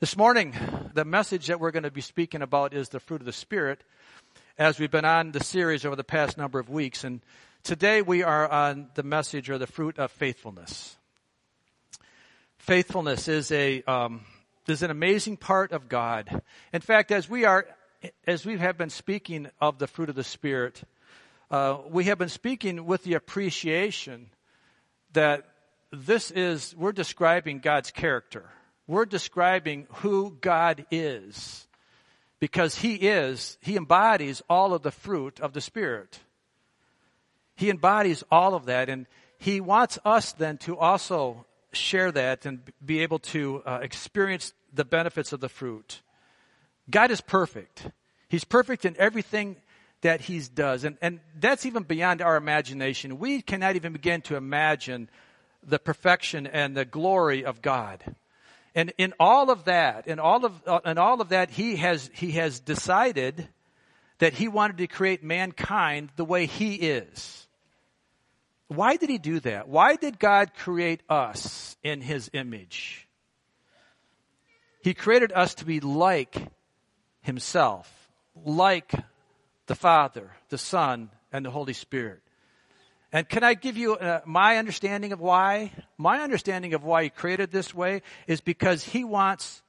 This morning, the message that we're going to be speaking about is the fruit of the Spirit, as we've been on the series over the past number of weeks. And today we are on the message or the fruit of faithfulness. Faithfulness is a um, is an amazing part of God. In fact, as we are as we have been speaking of the fruit of the Spirit, uh, we have been speaking with the appreciation that this is we're describing God's character we're describing who God is because He is, He embodies all of the fruit of the Spirit. He embodies all of that, and He wants us then to also share that and be able to uh, experience the benefits of the fruit. God is perfect. He's perfect in everything that He does, and, and that's even beyond our imagination. We cannot even begin to imagine the perfection and the glory of God. And in all of that, in all of, uh, in all of that, he has, he has decided that he wanted to create mankind the way he is. Why did he do that? Why did God create us in his image? He created us to be like himself, like the Father, the Son, and the Holy Spirit. And can I give you uh, my understanding of why? My understanding of why he created this way is because he wants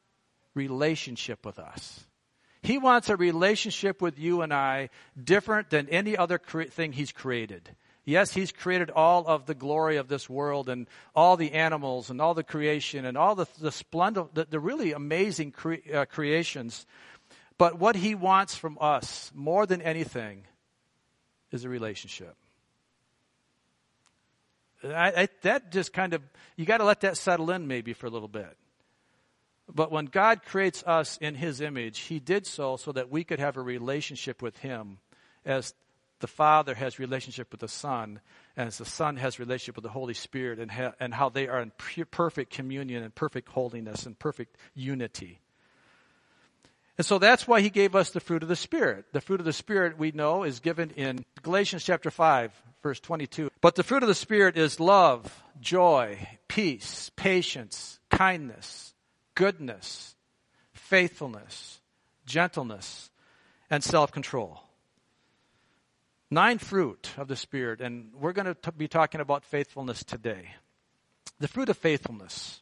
relationship with us. He wants a relationship with you and I different than any other cre- thing he's created. Yes, he's created all of the glory of this world and all the animals and all the creation and all the, the splendor, the, the really amazing cre- uh, creations. But what he wants from us more than anything is a relationship. I, I, that just kind of, you got to let that settle in maybe for a little bit. But when God creates us in His image, He did so so that we could have a relationship with Him as the Father has relationship with the Son, and as the Son has relationship with the Holy Spirit, and, ha- and how they are in pure, perfect communion and perfect holiness and perfect unity. And so that's why he gave us the fruit of the Spirit. The fruit of the Spirit we know is given in Galatians chapter 5, verse 22. But the fruit of the Spirit is love, joy, peace, patience, kindness, goodness, faithfulness, gentleness, and self-control. Nine fruit of the Spirit, and we're going to be talking about faithfulness today. The fruit of faithfulness.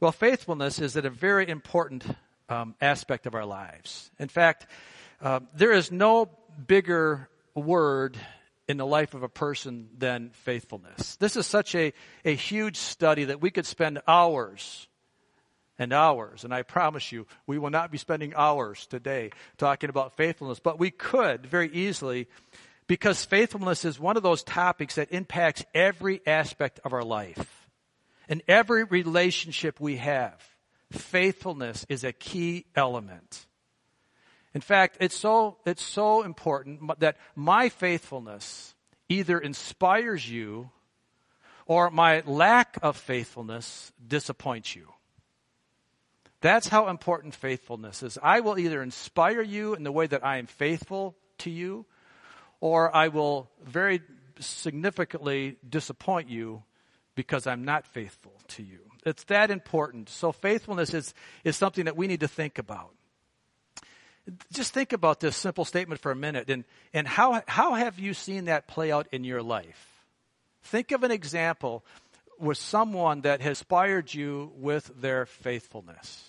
Well, faithfulness is a very important um, aspect of our lives. In fact, uh, there is no bigger word in the life of a person than faithfulness. This is such a, a huge study that we could spend hours and hours. And I promise you, we will not be spending hours today talking about faithfulness, but we could very easily because faithfulness is one of those topics that impacts every aspect of our life and every relationship we have faithfulness is a key element. In fact, it's so, it's so important that my faithfulness either inspires you or my lack of faithfulness disappoints you. That's how important faithfulness is. I will either inspire you in the way that I am faithful to you, or I will very significantly disappoint you because I'm not faithful to you. It's that important. So faithfulness is, is something that we need to think about. Just think about this simple statement for a minute and, and how, how have you seen that play out in your life? Think of an example with someone that has inspired you with their faithfulness.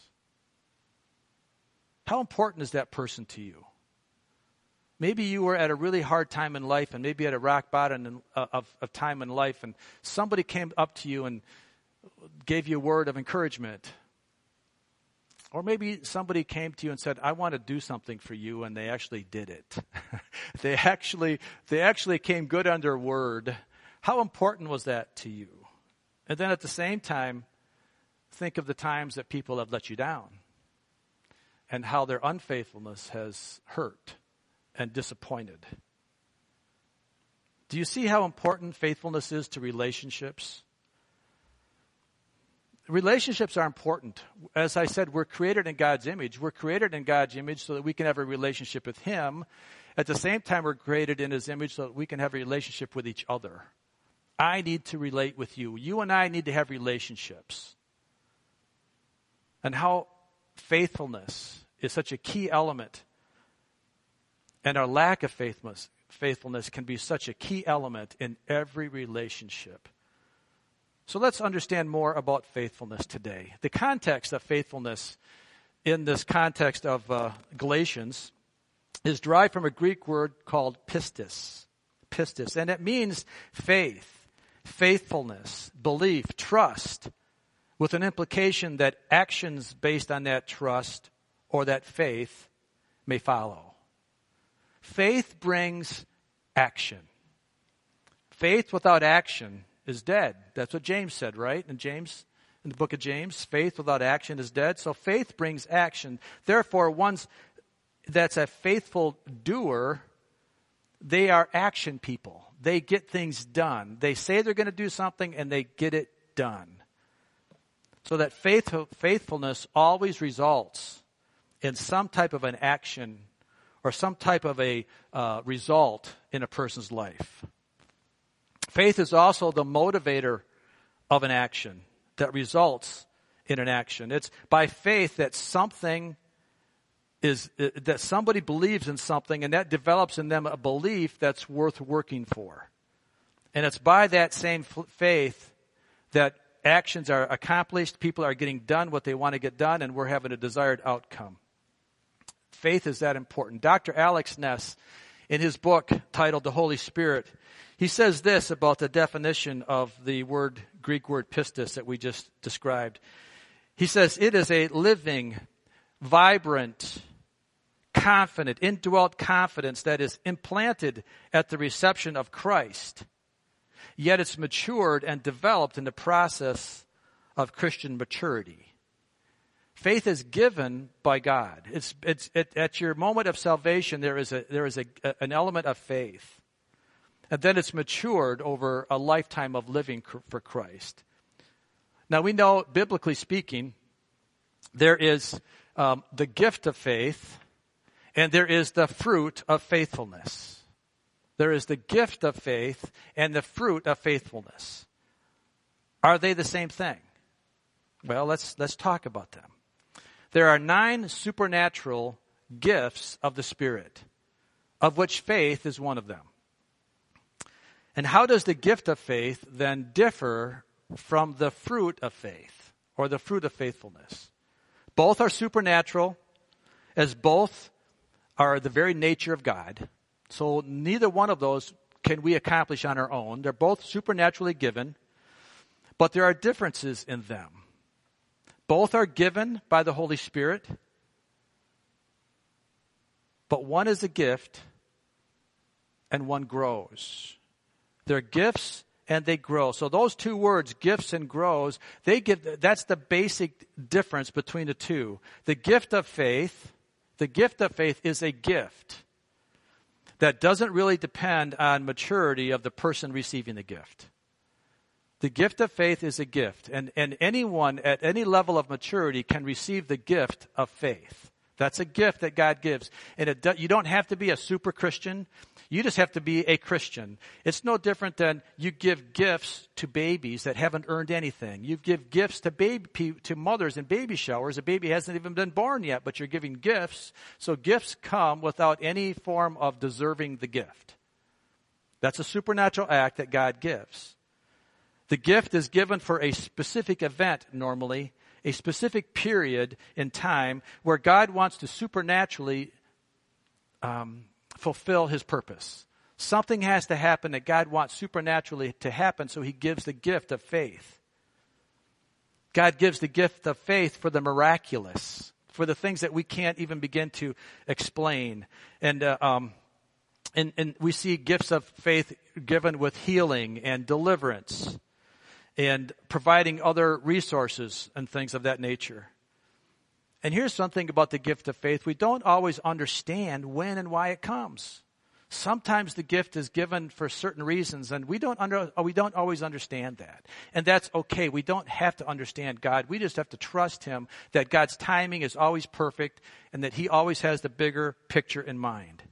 How important is that person to you? Maybe you were at a really hard time in life and maybe at a rock bottom in, uh, of, of time in life and somebody came up to you and gave you a word of encouragement. Or maybe somebody came to you and said, I want to do something for you, and they actually did it. they actually, they actually came good under word. How important was that to you? And then at the same time, think of the times that people have let you down and how their unfaithfulness has hurt and disappointed. Do you see how important faithfulness is to relationships? Relationships are important. As I said, we're created in God's image. We're created in God's image so that we can have a relationship with Him. At the same time, we're created in His image so that we can have a relationship with each other. I need to relate with you. You and I need to have relationships. And how faithfulness is such a key element, and our lack of faithfulness, faithfulness can be such a key element in every relationship. So let's understand more about faithfulness today. The context of faithfulness in this context of uh, Galatians is derived from a Greek word called pistis. Pistis. And it means faith, faithfulness, belief, trust, with an implication that actions based on that trust or that faith may follow. Faith brings action. Faith without action is dead. That's what James said, right? In James, in the book of James, faith without action is dead. So faith brings action. Therefore, one's that's a faithful doer, they are action people. They get things done. They say they're going to do something and they get it done. So that faith, faithfulness always results in some type of an action or some type of a uh, result in a person's life. Faith is also the motivator of an action that results in an action. It's by faith that something is uh, that somebody believes in something and that develops in them a belief that's worth working for. And it's by that same faith that actions are accomplished, people are getting done what they want to get done, and we're having a desired outcome. Faith is that important. Dr. Alex Ness, in his book titled The Holy Spirit, he says this about the definition of the word, Greek word pistis that we just described. He says, it is a living, vibrant, confident, indwelt confidence that is implanted at the reception of Christ. Yet it's matured and developed in the process of Christian maturity. Faith is given by God. It's, it's, it, at your moment of salvation, there is, a, there is a, an element of faith. And then it's matured over a lifetime of living for Christ. Now we know, biblically speaking, there is um, the gift of faith and there is the fruit of faithfulness. There is the gift of faith and the fruit of faithfulness. Are they the same thing? Well, let's, let's talk about them. There are nine supernatural gifts of the Spirit, of which faith is one of them. And how does the gift of faith then differ from the fruit of faith or the fruit of faithfulness? Both are supernatural, as both are the very nature of God. So neither one of those can we accomplish on our own. They're both supernaturally given, but there are differences in them. Both are given by the Holy Spirit, but one is a gift and one grows. They're gifts and they grow. So those two words, gifts and grows, they give, that's the basic difference between the two. The gift of faith, the gift of faith is a gift that doesn't really depend on maturity of the person receiving the gift. The gift of faith is a gift, and, and anyone at any level of maturity can receive the gift of faith. That's a gift that God gives. And it you don't have to be a super Christian. You just have to be a Christian. It's no different than you give gifts to babies that haven't earned anything. You give gifts to baby to mothers in baby showers. A baby hasn't even been born yet, but you're giving gifts. So gifts come without any form of deserving the gift. That's a supernatural act that God gives. The gift is given for a specific event normally, a specific period in time where God wants to supernaturally um, fulfill his purpose. Something has to happen that God wants supernaturally to happen, so he gives the gift of faith. God gives the gift of faith for the miraculous, for the things that we can't even begin to explain. And, uh, um, and, and we see gifts of faith given with healing and deliverance and providing other resources and things of that nature. And here's something about the gift of faith. We don't always understand when and why it comes. Sometimes the gift is given for certain reasons and we don't under, uh, we don't always understand that. And that's okay. We don't have to understand God. We just have to trust Him that God's timing is always perfect and that He always has the bigger picture in mind.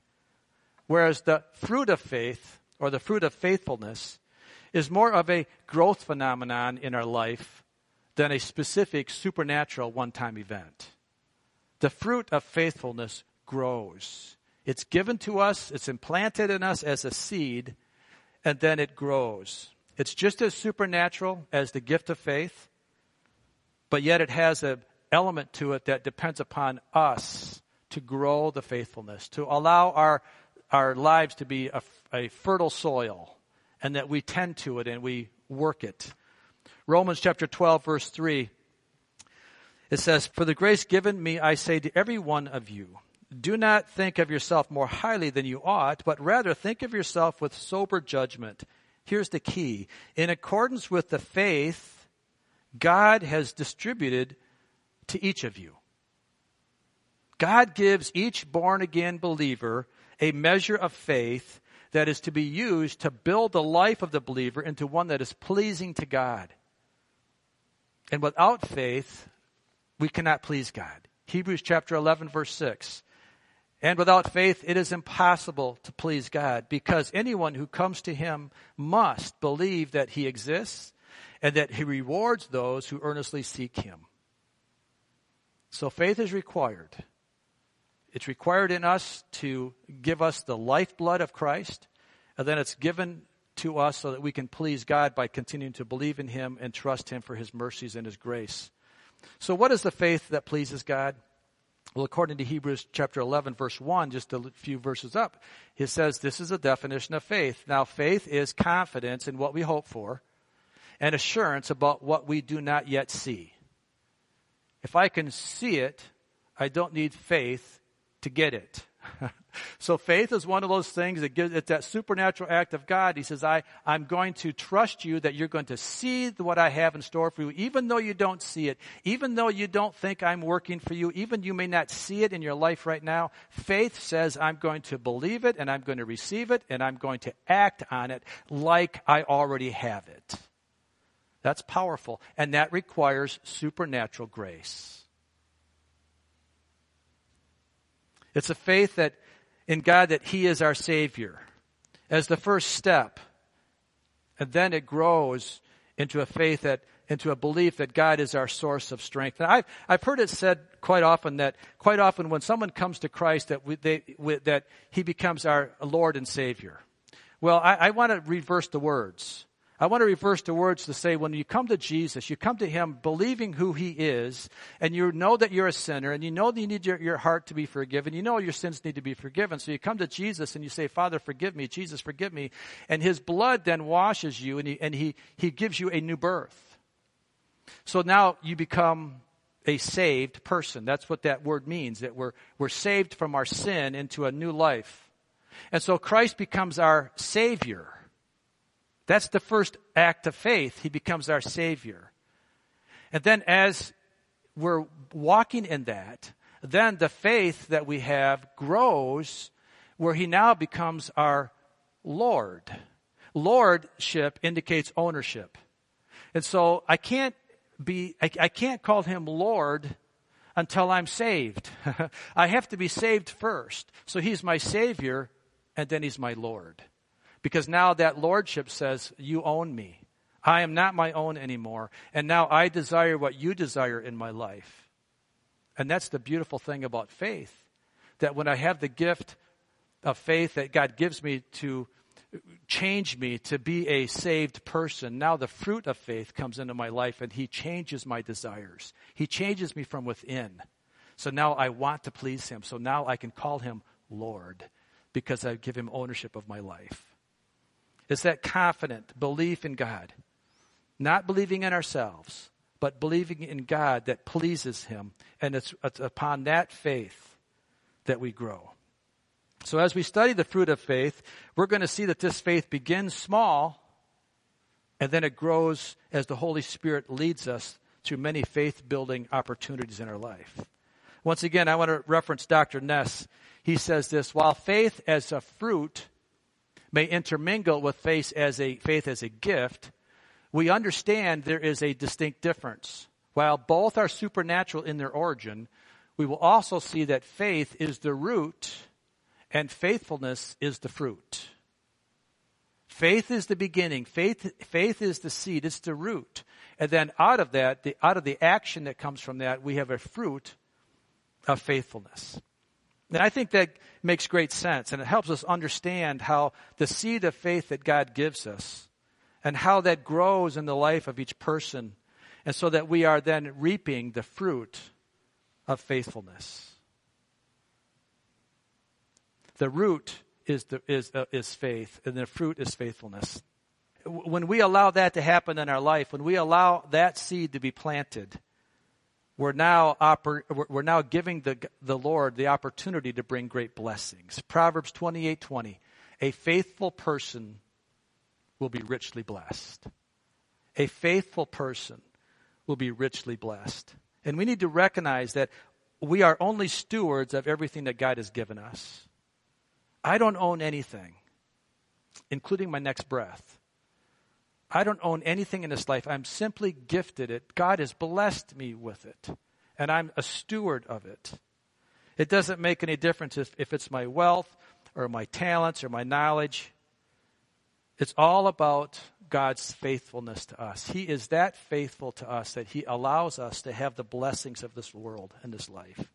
Whereas the fruit of faith or the fruit of faithfulness is more of a growth phenomenon in our life than a specific supernatural one time event. the fruit of faithfulness grows. It's given to us, it's implanted in us as a seed, and then it grows. It's just as supernatural as the gift of faith, but yet it has an element to it that depends upon us to grow the faithfulness, to allow our, our lives to be a, a fertile soil, and that we tend to it and we work it. Romans chapter 12, verse 3 it says, For the grace given me, I say to every one of you, do not think of yourself more highly than you ought, but rather think of yourself with sober judgment. Here's the key. In accordance with the faith God has distributed to each of you. God gives each born again believer a measure of faith that is to be used to build the life of the believer into one that is pleasing to God. And without faith, we cannot please God. Hebrews chapter 11 verse 6. And without faith, it is impossible to please God because anyone who comes to Him must believe that He exists and that He rewards those who earnestly seek Him. So faith is required. It's required in us to give us the lifeblood of Christ, and then it's given to us so that we can please God by continuing to believe in Him and trust Him for His mercies and His grace. So, what is the faith that pleases God? Well, according to Hebrews chapter 11, verse 1, just a few verses up, it says this is a definition of faith. Now, faith is confidence in what we hope for and assurance about what we do not yet see. If I can see it, I don't need faith to get it. so faith is one of those things that gives it's that supernatural act of God. He says, I, I'm going to trust you that you're going to see what I have in store for you, even though you don't see it, even though you don't think I'm working for you, even you may not see it in your life right now. Faith says, I'm going to believe it and I'm going to receive it and I'm going to act on it like I already have it. That's powerful. And that requires supernatural grace. It's a faith that in God that He is our Savior as the first step. And then it grows into a faith that, into a belief that God is our source of strength. And I've, I've heard it said quite often that quite often when someone comes to Christ that we, they, we, that He becomes our Lord and Savior. Well, I, I want to reverse the words. I want to reverse the words to say when you come to Jesus, you come to Him believing who He is, and you know that you're a sinner, and you know that you need your, your heart to be forgiven. You know your sins need to be forgiven. So you come to Jesus and you say, Father, forgive me. Jesus, forgive me. And His blood then washes you, and He, and he, he gives you a new birth. So now you become a saved person. That's what that word means, that we're, we're saved from our sin into a new life. And so Christ becomes our Savior. That's the first act of faith. He becomes our Savior. And then as we're walking in that, then the faith that we have grows where He now becomes our Lord. Lordship indicates ownership. And so I can't be, I, I can't call Him Lord until I'm saved. I have to be saved first. So He's my Savior and then He's my Lord. Because now that lordship says, You own me. I am not my own anymore. And now I desire what you desire in my life. And that's the beautiful thing about faith. That when I have the gift of faith that God gives me to change me to be a saved person, now the fruit of faith comes into my life and He changes my desires. He changes me from within. So now I want to please Him. So now I can call Him Lord because I give Him ownership of my life. It's that confident belief in God. Not believing in ourselves, but believing in God that pleases Him. And it's, it's upon that faith that we grow. So as we study the fruit of faith, we're going to see that this faith begins small and then it grows as the Holy Spirit leads us through many faith building opportunities in our life. Once again, I want to reference Dr. Ness. He says this, while faith as a fruit may intermingle with faith as a, faith as a gift, we understand there is a distinct difference. While both are supernatural in their origin, we will also see that faith is the root and faithfulness is the fruit. Faith is the beginning. Faith, faith is the seed. It's the root. And then out of that, the, out of the action that comes from that, we have a fruit of faithfulness. And I think that makes great sense, and it helps us understand how the seed of faith that God gives us and how that grows in the life of each person, and so that we are then reaping the fruit of faithfulness. The root is, the, is, uh, is faith, and the fruit is faithfulness. When we allow that to happen in our life, when we allow that seed to be planted, we're now, oper- we're now giving the, the Lord the opportunity to bring great blessings. Proverbs 28 20. A faithful person will be richly blessed. A faithful person will be richly blessed. And we need to recognize that we are only stewards of everything that God has given us. I don't own anything, including my next breath. I don't own anything in this life. I'm simply gifted it. God has blessed me with it, and I'm a steward of it. It doesn't make any difference if, if it's my wealth or my talents or my knowledge. It's all about God's faithfulness to us. He is that faithful to us that He allows us to have the blessings of this world and this life.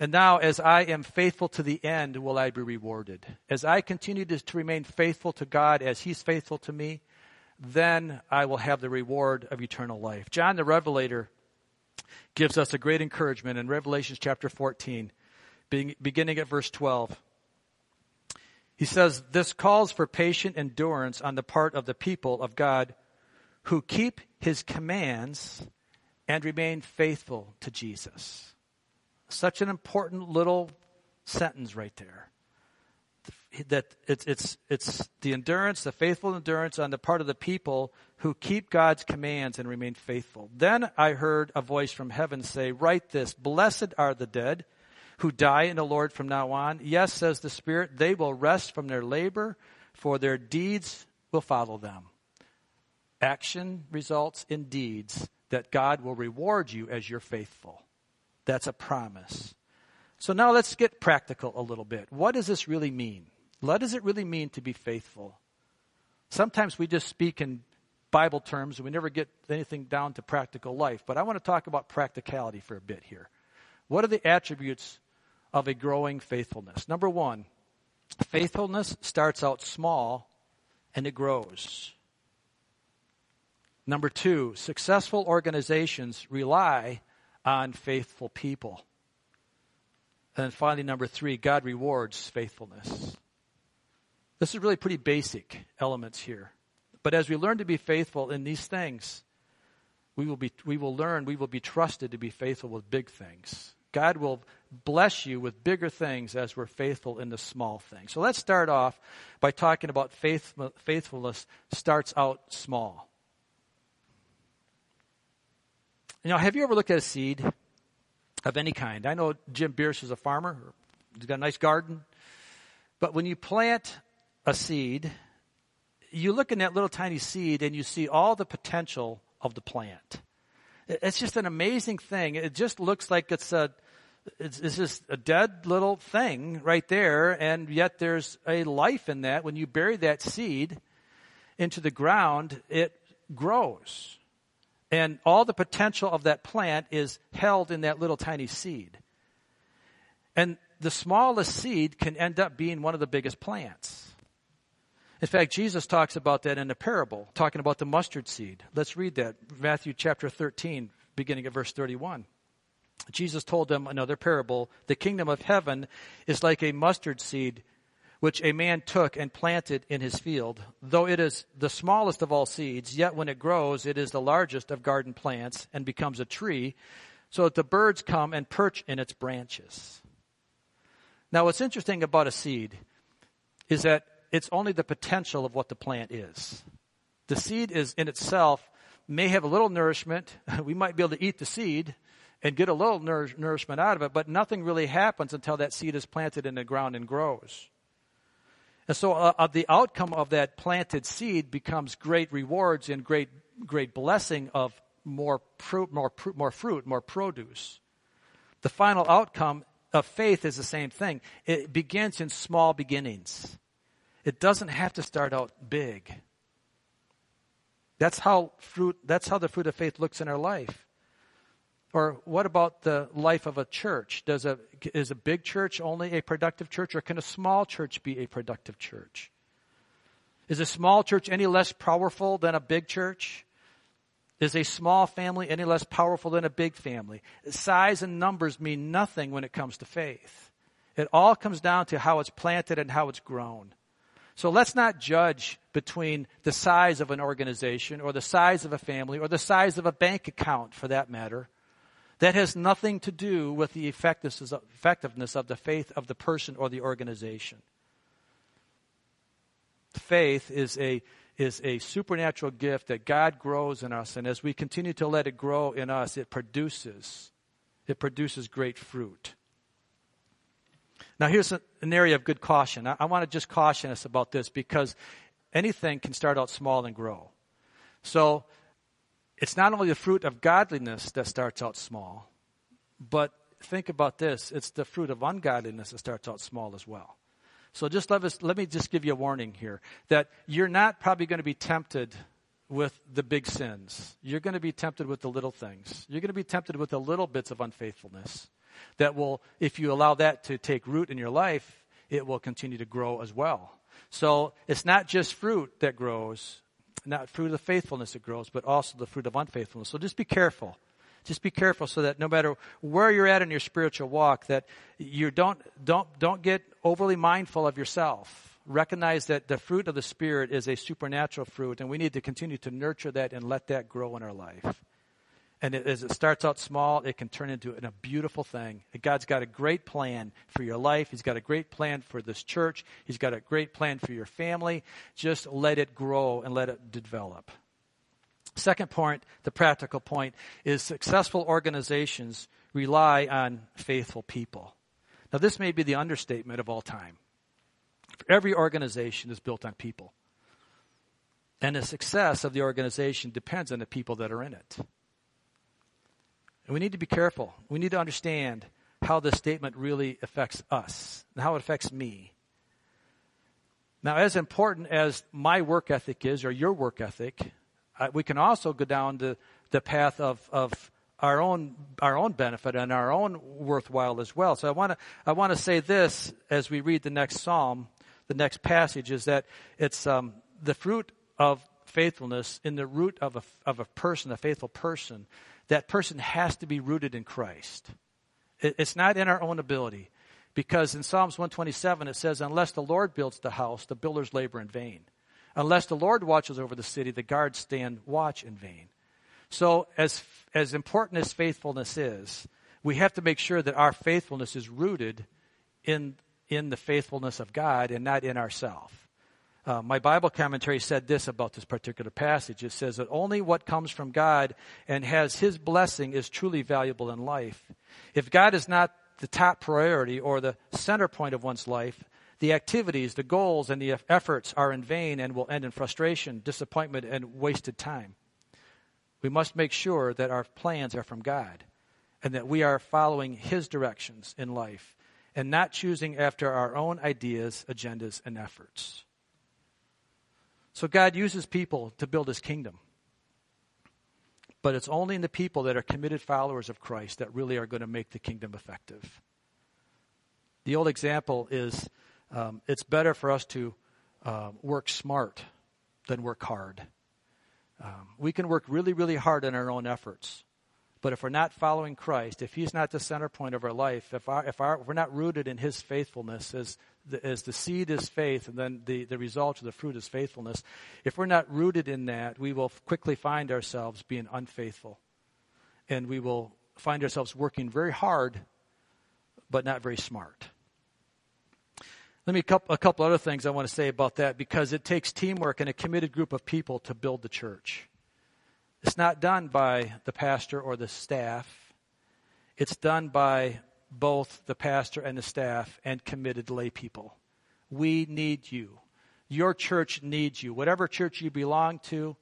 And now, as I am faithful to the end, will I be rewarded. As I continue to, to, remain faithful to God as He's faithful to me, then I will have the reward of eternal life. John the Revelator gives us a great encouragement in Revelation chapter 14, beginning at verse 12. He says, This calls for patient endurance on the part of the people of God who keep His commands and remain faithful to Jesus. Such an important little sentence right there. That it's, it's, it's the endurance, the faithful endurance on the part of the people who keep God's commands and remain faithful. Then I heard a voice from heaven say, Write this Blessed are the dead who die in the Lord from now on. Yes, says the Spirit, they will rest from their labor, for their deeds will follow them. Action results in deeds that God will reward you as you're faithful. That's a promise. So now let's get practical a little bit. What does this really mean? What does it really mean to be faithful? Sometimes we just speak in Bible terms and we never get anything down to practical life. But I want to talk about practicality for a bit here. What are the attributes of a growing faithfulness? Number one, faithfulness starts out small and it grows. Number two, successful organizations rely on faithful people. And finally, number three, God rewards faithfulness. This is really pretty basic elements here. But as we learn to be faithful in these things, we will, be, we will learn, we will be trusted to be faithful with big things. God will bless you with bigger things as we're faithful in the small things. So let's start off by talking about faith, faithfulness starts out small. Know, have you ever looked at a seed of any kind? I know Jim Bierce is a farmer. He's got a nice garden. But when you plant a seed, you look in that little tiny seed and you see all the potential of the plant. It's just an amazing thing. It just looks like it's a, it's, it's just a dead little thing right there, and yet there's a life in that. When you bury that seed into the ground, it grows. And all the potential of that plant is held in that little tiny seed. And the smallest seed can end up being one of the biggest plants. In fact, Jesus talks about that in a parable, talking about the mustard seed. Let's read that. Matthew chapter 13, beginning at verse 31. Jesus told them another parable. The kingdom of heaven is like a mustard seed which a man took and planted in his field. Though it is the smallest of all seeds, yet when it grows, it is the largest of garden plants and becomes a tree, so that the birds come and perch in its branches. Now, what's interesting about a seed is that it's only the potential of what the plant is. The seed is in itself may have a little nourishment. We might be able to eat the seed and get a little nourishment out of it, but nothing really happens until that seed is planted in the ground and grows. And so uh, the outcome of that planted seed becomes great rewards and great, great blessing of more, more, pr- more fruit, more produce. The final outcome of faith is the same thing. It begins in small beginnings. It doesn't have to start out big. That's how fruit, that's how the fruit of faith looks in our life. Or what about the life of a church? Does a, is a big church only a productive church, or can a small church be a productive church? Is a small church any less powerful than a big church? Is a small family any less powerful than a big family? Size and numbers mean nothing when it comes to faith. It all comes down to how it's planted and how it's grown. So let's not judge between the size of an organization or the size of a family or the size of a bank account for that matter. That has nothing to do with the effectiveness of the faith of the person or the organization. Faith is a, is a supernatural gift that God grows in us, and as we continue to let it grow in us, it produces, it produces great fruit. Now, here's an area of good caution. I, I want to just caution us about this because anything can start out small and grow. So, it's not only the fruit of godliness that starts out small, but think about this it's the fruit of ungodliness that starts out small as well. So, just let, us, let me just give you a warning here that you're not probably going to be tempted with the big sins. You're going to be tempted with the little things. You're going to be tempted with the little bits of unfaithfulness that will, if you allow that to take root in your life, it will continue to grow as well. So it's not just fruit that grows, not fruit of faithfulness that grows, but also the fruit of unfaithfulness. So just be careful. Just be careful so that no matter where you're at in your spiritual walk, that you don't, don't, don't get overly mindful of yourself. Recognize that the fruit of the Spirit is a supernatural fruit, and we need to continue to nurture that and let that grow in our life. And it, as it starts out small, it can turn into a beautiful thing. God's got a great plan for your life. He's got a great plan for this church. He's got a great plan for your family. Just let it grow and let it develop. Second point, the practical point, is successful organizations rely on faithful people. Now, this may be the understatement of all time. Every organization is built on people. And the success of the organization depends on the people that are in it. And we need to be careful. We need to understand how this statement really affects us and how it affects me. Now, as important as my work ethic is, or your work ethic, uh, we can also go down the, the path of, of our own our own benefit and our own worthwhile as well. So I want to I want to say this as we read the next psalm, the next passage is that it's um, the fruit of faithfulness in the root of a of a person, a faithful person, that person has to be rooted in Christ. It's not in our own ability. Because in Psalms 127 it says, Unless the Lord builds the house, the builders labor in vain. Unless the Lord watches over the city, the guards stand watch in vain. So, as, as important as faithfulness is, we have to make sure that our faithfulness is rooted in, in the faithfulness of God and not in ourselves. Uh, my Bible commentary said this about this particular passage. It says that only what comes from God and has His blessing is truly valuable in life. If God is not the top priority or the center point of one's life, the activities, the goals, and the efforts are in vain and will end in frustration, disappointment, and wasted time. We must make sure that our plans are from God and that we are following His directions in life and not choosing after our own ideas, agendas, and efforts. So God uses people to build his kingdom. But it's only in the people that are committed followers of Christ that really are going to make the kingdom effective. The old example is um, it's better for us to uh, work smart than work hard. Um, we can work really, really hard in our own efforts. But if we're not following Christ, if He's not the center point of our life, if, our, if, our, if we're not rooted in His faithfulness, as as the seed is faith, and then the, the result of the fruit is faithfulness, if we're not rooted in that, we will quickly find ourselves being unfaithful. And we will find ourselves working very hard, but not very smart. Let me a couple other things I want to say about that because it takes teamwork and a committed group of people to build the church. It's not done by the pastor or the staff. It's done by both the pastor and the staff and committed lay people. We need you. Your church needs you. Whatever church you belong to,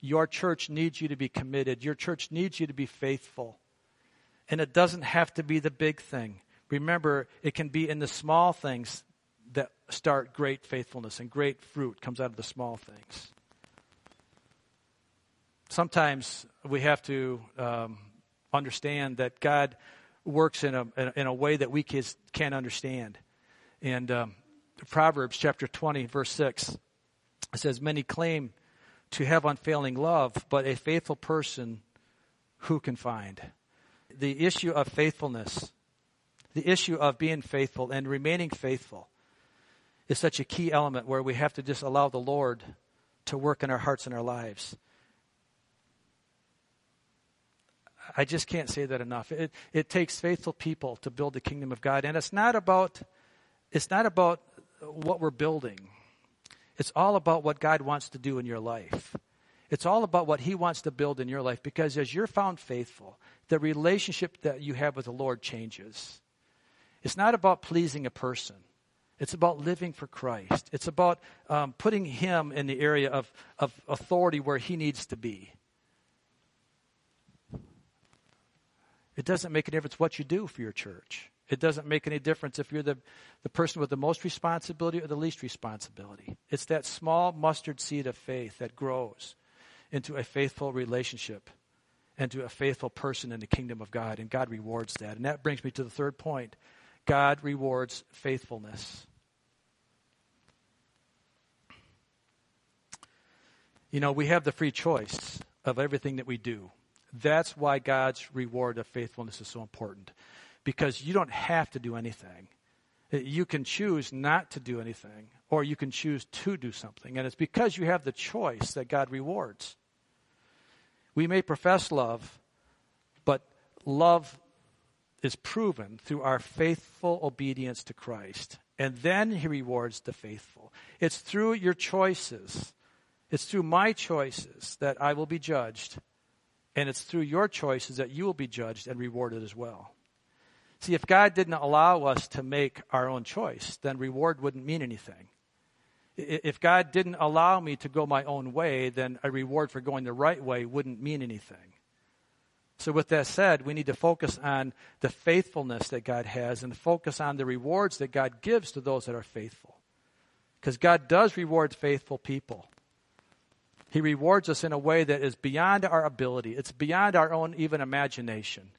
your church needs you to be committed. Your church needs you to be faithful. And it doesn't have to be the big thing. Remember, it can be in the small things that start great faithfulness and great fruit comes out of the small things sometimes we have to um, understand that God works in a, in a way that we kids can't understand. And um, Proverbs chapter 20, verse 6, it says, Many claim to have unfailing love, but a faithful person who can find? The issue of faithfulness, the issue of being faithful and remaining faithful is such a key element where we have to just allow the Lord to work in our hearts and our lives. I just can't say that enough. It, it takes faithful people to build the kingdom of God. And it's not about, it's not about what we're building. It's all about what God wants to do in your life. It's all about what He wants to build in your life because as you're found faithful, the relationship that you have with the Lord changes. It's not about pleasing a person. It's about living for Christ. It's about um, putting Him in the area of, of authority where He needs to be. It doesn't make a difference what you do for your church. It doesn't make any difference if you're the, the person with the most responsibility or the least responsibility. It's that small mustard seed of faith that grows into a faithful relationship and to a faithful person in the kingdom of God. And God rewards that. And that brings me to the third point God rewards faithfulness. You know, we have the free choice of everything that we do. That's why God's reward of faithfulness is so important. Because you don't have to do anything. You can choose not to do anything, or you can choose to do something. And it's because you have the choice that God rewards. We may profess love, but love is proven through our faithful obedience to Christ. And then he rewards the faithful. It's through your choices, it's through my choices that I will be judged. And it's through your choices that you will be judged and rewarded as well. See, if God didn't allow us to make our own choice, then reward wouldn't mean anything. If God didn't allow me to go my own way, then a reward for going the right way wouldn't mean anything. So, with that said, we need to focus on the faithfulness that God has and focus on the rewards that God gives to those that are faithful. Because God does reward faithful people. He rewards us in a way that is beyond our ability, it's beyond our own even imagination.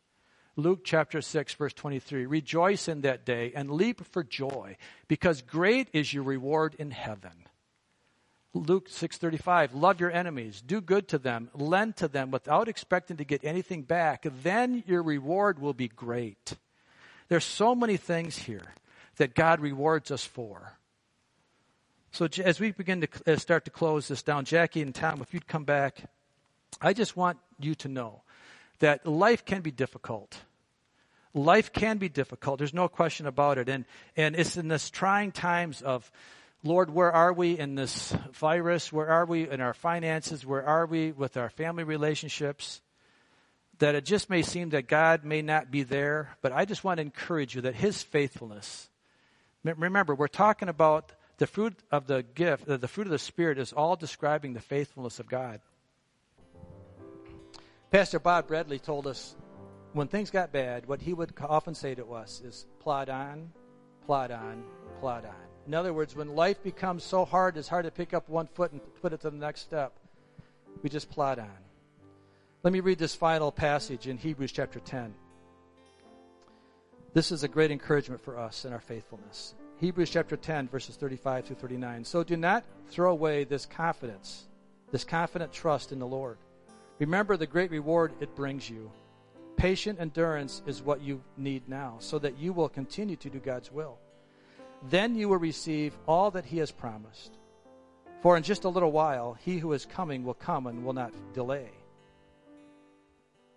Luke chapter 6 verse 23 Rejoice in that day and leap for joy because great is your reward in heaven. Luke 6:35 Love your enemies, do good to them, lend to them without expecting to get anything back, then your reward will be great. There's so many things here that God rewards us for. So as we begin to uh, start to close this down, Jackie and Tom, if you'd come back, I just want you to know that life can be difficult. Life can be difficult. There's no question about it. And, and it's in this trying times of, Lord, where are we in this virus? Where are we in our finances? Where are we with our family relationships? That it just may seem that God may not be there, but I just want to encourage you that His faithfulness. Remember, we're talking about the fruit of the gift, the fruit of the Spirit is all describing the faithfulness of God. Pastor Bob Bradley told us when things got bad, what he would often say to us is plod on, plod on, plod on. In other words, when life becomes so hard, it's hard to pick up one foot and put it to the next step. We just plod on. Let me read this final passage in Hebrews chapter 10. This is a great encouragement for us in our faithfulness. Hebrews chapter 10, verses 35 through 39. So do not throw away this confidence, this confident trust in the Lord. Remember the great reward it brings you. Patient endurance is what you need now, so that you will continue to do God's will. Then you will receive all that He has promised. For in just a little while, He who is coming will come and will not delay.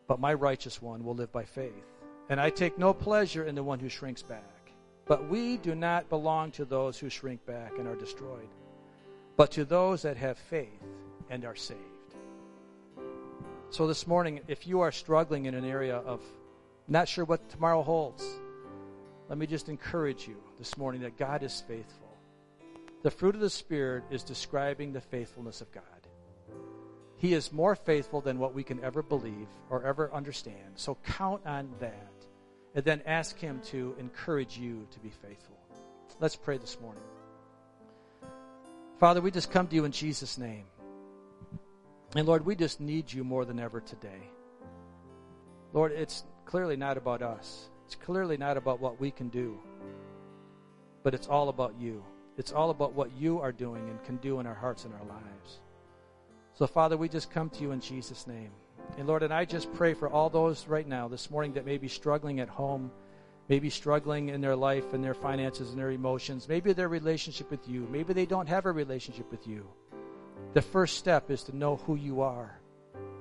But my righteous one will live by faith. And I take no pleasure in the one who shrinks back. But we do not belong to those who shrink back and are destroyed, but to those that have faith and are saved. So this morning, if you are struggling in an area of not sure what tomorrow holds, let me just encourage you this morning that God is faithful. The fruit of the Spirit is describing the faithfulness of God. He is more faithful than what we can ever believe or ever understand. So count on that and then ask Him to encourage you to be faithful. Let's pray this morning. Father, we just come to you in Jesus' name. And Lord, we just need you more than ever today. Lord, it's clearly not about us. It's clearly not about what we can do. But it's all about you. It's all about what you are doing and can do in our hearts and our lives. So, Father, we just come to you in Jesus' name. And Lord, and I just pray for all those right now this morning that may be struggling at home, maybe struggling in their life and their finances and their emotions, maybe their relationship with you, maybe they don't have a relationship with you. The first step is to know who you are,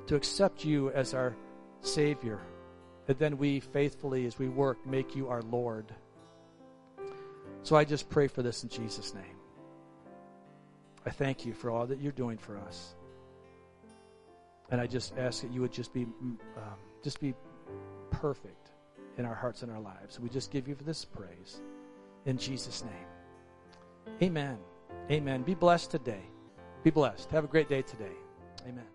to accept you as our Savior, and then we faithfully, as we work, make you our Lord. So I just pray for this in Jesus' name. I thank you for all that you're doing for us. And I just ask that you would just be, mm, um, just be perfect in our hearts and our lives. We just give you this praise in Jesus' name. Amen. Amen. Be blessed today. Be blessed. Have a great day today. Amen.